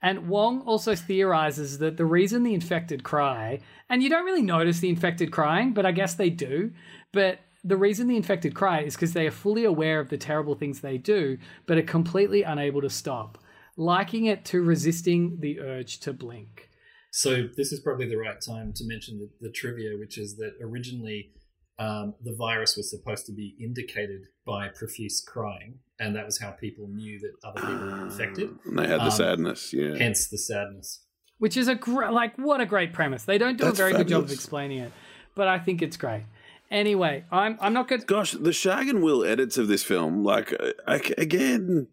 And Wong also theorizes that the reason the infected cry, and you don't really notice the infected crying, but I guess they do, but the reason the infected cry is because they are fully aware of the terrible things they do, but are completely unable to stop, liking it to resisting the urge to blink. So this is probably the right time to mention the, the trivia, which is that originally um, the virus was supposed to be indicated by profuse crying, and that was how people knew that other people were infected. And they had the Um, sadness, yeah. Hence the sadness. Which is a great, like, what a great premise. They don't do That's a very good job of explaining it, but I think it's great. Anyway, I'm I'm not good. Gosh, the Shag and Will edits of this film, like uh, I- again,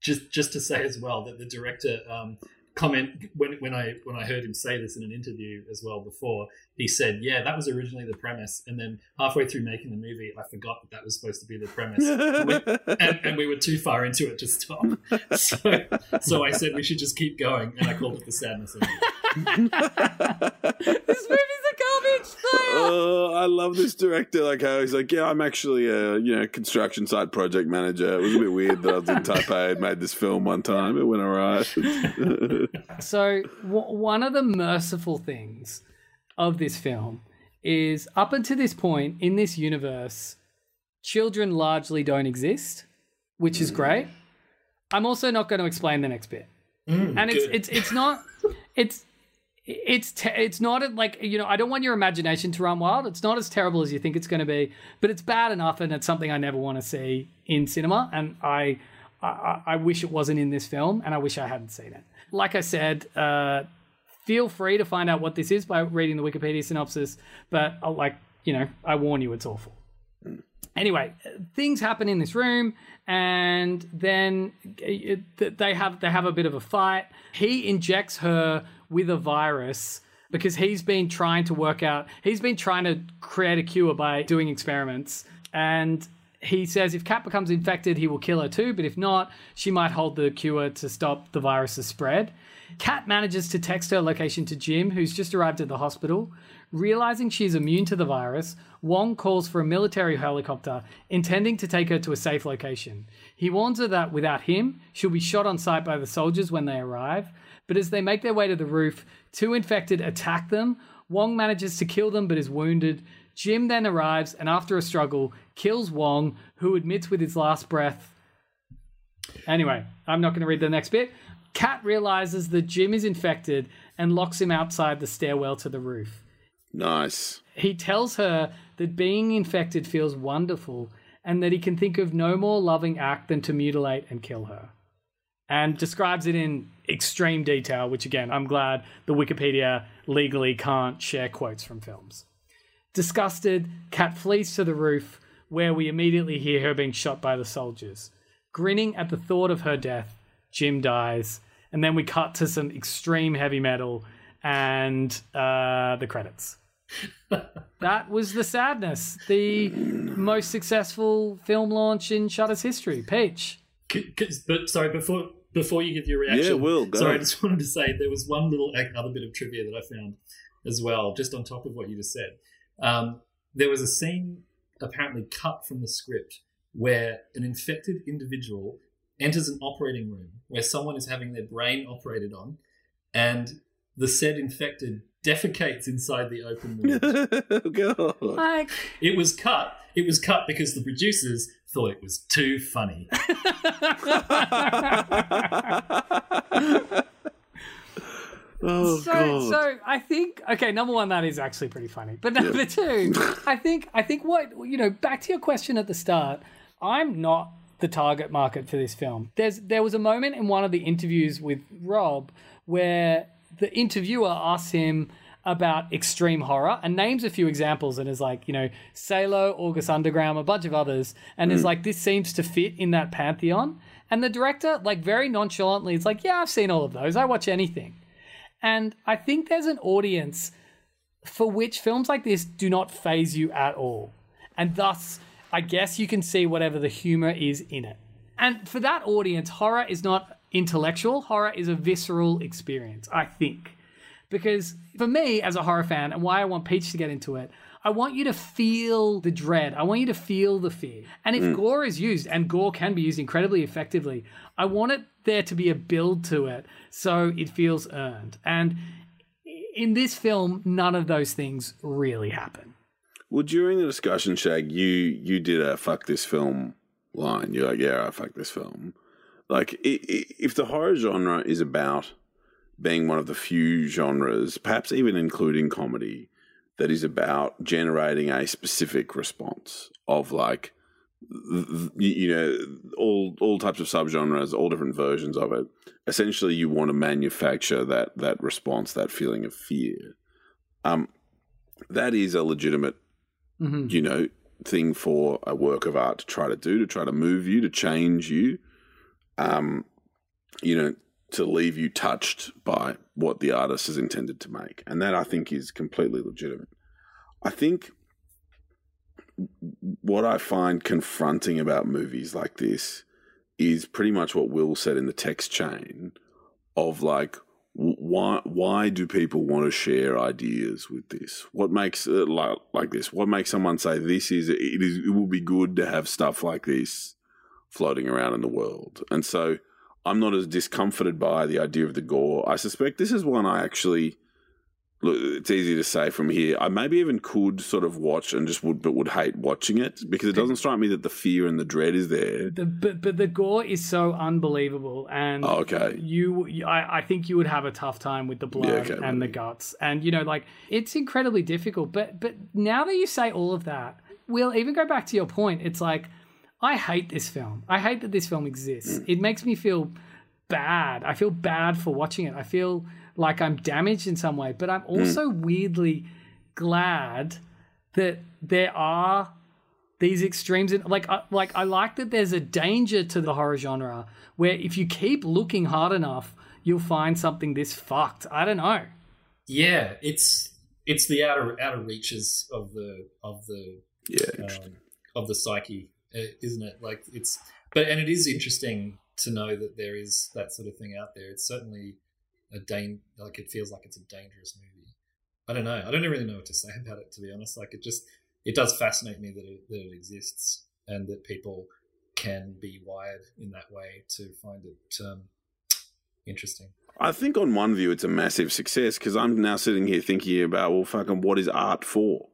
Just just to say as well that the director um, comment when when I when I heard him say this in an interview as well before, he said, "Yeah, that was originally the premise," and then halfway through making the movie, I forgot that that was supposed to be the premise. [LAUGHS] And, and we were too far into it to stop. [LAUGHS] So, so I said we should just keep going, and I called it the sadness. Ending. [LAUGHS] This movie's a garbage. Oh, I love this director. Like how he's like, yeah, I'm actually a you know construction site project manager. It was a bit weird that I was in Taipei and made this film one time. It went alright. [LAUGHS] So w- one of the merciful things of this film is up until this point in this universe, children largely don't exist, which is mm. great. I'm also not going to explain the next bit, mm, and it's good. it's it's not it's. It's te- it's not like you know I don't want your imagination to run wild. It's not as terrible as you think it's going to be, but it's bad enough, and it's something I never want to see in cinema. And I, I I wish it wasn't in this film, and I wish I hadn't seen it. Like I said, uh, feel free to find out what this is by reading the Wikipedia synopsis. But I'll, like you know, I warn you, it's awful. anyway, things happen in this room, and then it- they have they have a bit of a fight. He injects her with a virus because he's been trying to work out. He's been trying to create a cure by doing experiments, and he says if Kat becomes infected, he will kill her too. But if not, she might hold the cure to stop the virus's spread. Kat manages to text her location to Jim, who's just arrived at the hospital. Realizing she is immune to the virus, Wong calls for a military helicopter, intending to take her to a safe location. He warns her that without him, she'll be shot on sight by the soldiers when they arrive. But as they make their way to the roof, two infected attack them. Wong manages to kill them but is wounded. Jim then arrives and, after a struggle, kills Wong, who admits with his last breath. Anyway, I'm not going to read the next bit. Kat realizes that Jim is infected and locks him outside the stairwell to the roof. Nice. He tells her that being infected feels wonderful and that he can think of no more loving act than to mutilate and kill her. And describes it in extreme detail, which again, I'm glad the Wikipedia legally can't share quotes from films. Disgusted, Kat flees to the roof, where we immediately hear her being shot by the soldiers. Grinning at the thought of her death, Jim dies, and then we cut to some extreme heavy metal and uh, the credits. [LAUGHS] that was the sadness. The most successful film launch in Shudder's history. Peach. C- 'cause- but sorry, before before you give your reaction, Yeah, Will, go. Sorry, I just wanted to say there was one little other bit of trivia that I found as well, just on top of what you just said. Um, there was a scene apparently cut from the script where an infected individual enters an operating room where someone is having their brain operated on, and the said infected defecates inside the open [LAUGHS] wound. God. Like, it was cut. It was cut because the producers thought it was too funny. [LAUGHS] oh so, God. so I think okay. Number one, that is actually pretty funny. But number two, [LAUGHS] I think I think what you know. Back to your question at the start, I'm not the target market for this film. There's there was a moment in one of the interviews with Rob where the interviewer asks him about extreme horror and names a few examples and is like, you know, Salo, August Underground, a bunch of others, and is hmm. like, this seems to fit in that pantheon. And the director, like, very nonchalantly, is like, yeah, I've seen all of those. I watch anything. And I think there's an audience for which films like this do not faze you at all. And thus, I guess you can see whatever the humor is in it. And for that audience, horror is not intellectual, horror is a visceral experience, I think. Because for me, as a horror fan, and why I want Peach to get into it, I want you to feel the dread. I want you to feel the fear. And if mm. gore is used, and gore can be used incredibly effectively, I want it there to be a build to it so it feels earned. And in this film, none of those things really happen. Well, during the discussion, Shag, you you did a "fuck this film" line. You're like, "Yeah, I fuck this film." Like, i i if the horror genre is about being one of the few genres, perhaps even including comedy, that is about generating a specific response of like, you know, all all types of subgenres, all different versions of it. Essentially, you want to manufacture that that response, that feeling of fear. Um, that is a legitimate Mhm. you know, thing for a work of art to try to do, to try to move you, to change you, um, you know, to leave you touched by what the artist has intended to make. And that I think is completely legitimate. I think what I find confronting about movies like this is pretty much what Will said in the text chain of like, why why do people want to share ideas with this? What makes uh, it like like this? What makes someone say this is it is it will be good to have stuff like this floating around in the world? And so I'm not as discomforted by the idea of the gore. I suspect this is one I actually look. It's easy to say from here. I maybe even could sort of watch and just would but would hate watching it because it doesn't strike me that the fear and the dread is there. The, but but the gore is so unbelievable, and Oh, okay. you, I, I think you would have a tough time with the blood okay, and the guts, and you know, like it's incredibly difficult. But but now that you say all of that, we'll even go back to your point. It's like I hate this film. I hate that this film exists. It makes me feel bad. I feel bad for watching it. I feel like I'm damaged in some way, but I'm also weirdly glad that there are these extremes in like I, like I like that there's a danger to the horror genre where if you keep looking hard enough, you'll find something this fucked. I don't know. Yeah, it's it's the outer outer reaches of the of the Yeah, um, of the psyche, isn't it? Like it's, but and it is interesting to know that there is that sort of thing out there. It's certainly a dang like it feels like it's a dangerous movie. I don't know. I don't really know what to say about it to be honest. Like it just it does fascinate me that it, that it exists and that people can be wired in that way to find it um, interesting. I think on one view it's a massive success because I'm now sitting here thinking about well, fucking, what is art for?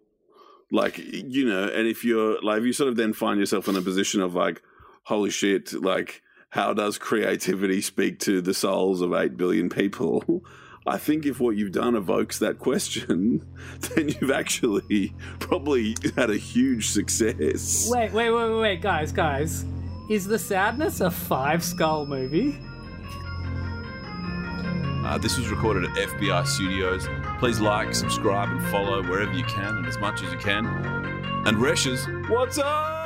Like you know, and if you're like, you sort of then find yourself in a position of like, holy shit, like how does creativity speak to the souls of eight billion people? [LAUGHS] I think if what you've done evokes that question, [LAUGHS] then you've actually probably had a huge success. Wait, wait, wait, wait, wait, guys, guys. Is the sadness a five skull movie? Uh, this was recorded at FBI Studios. Please like, subscribe, and follow wherever you can and as much as you can. And Reshes, what's up?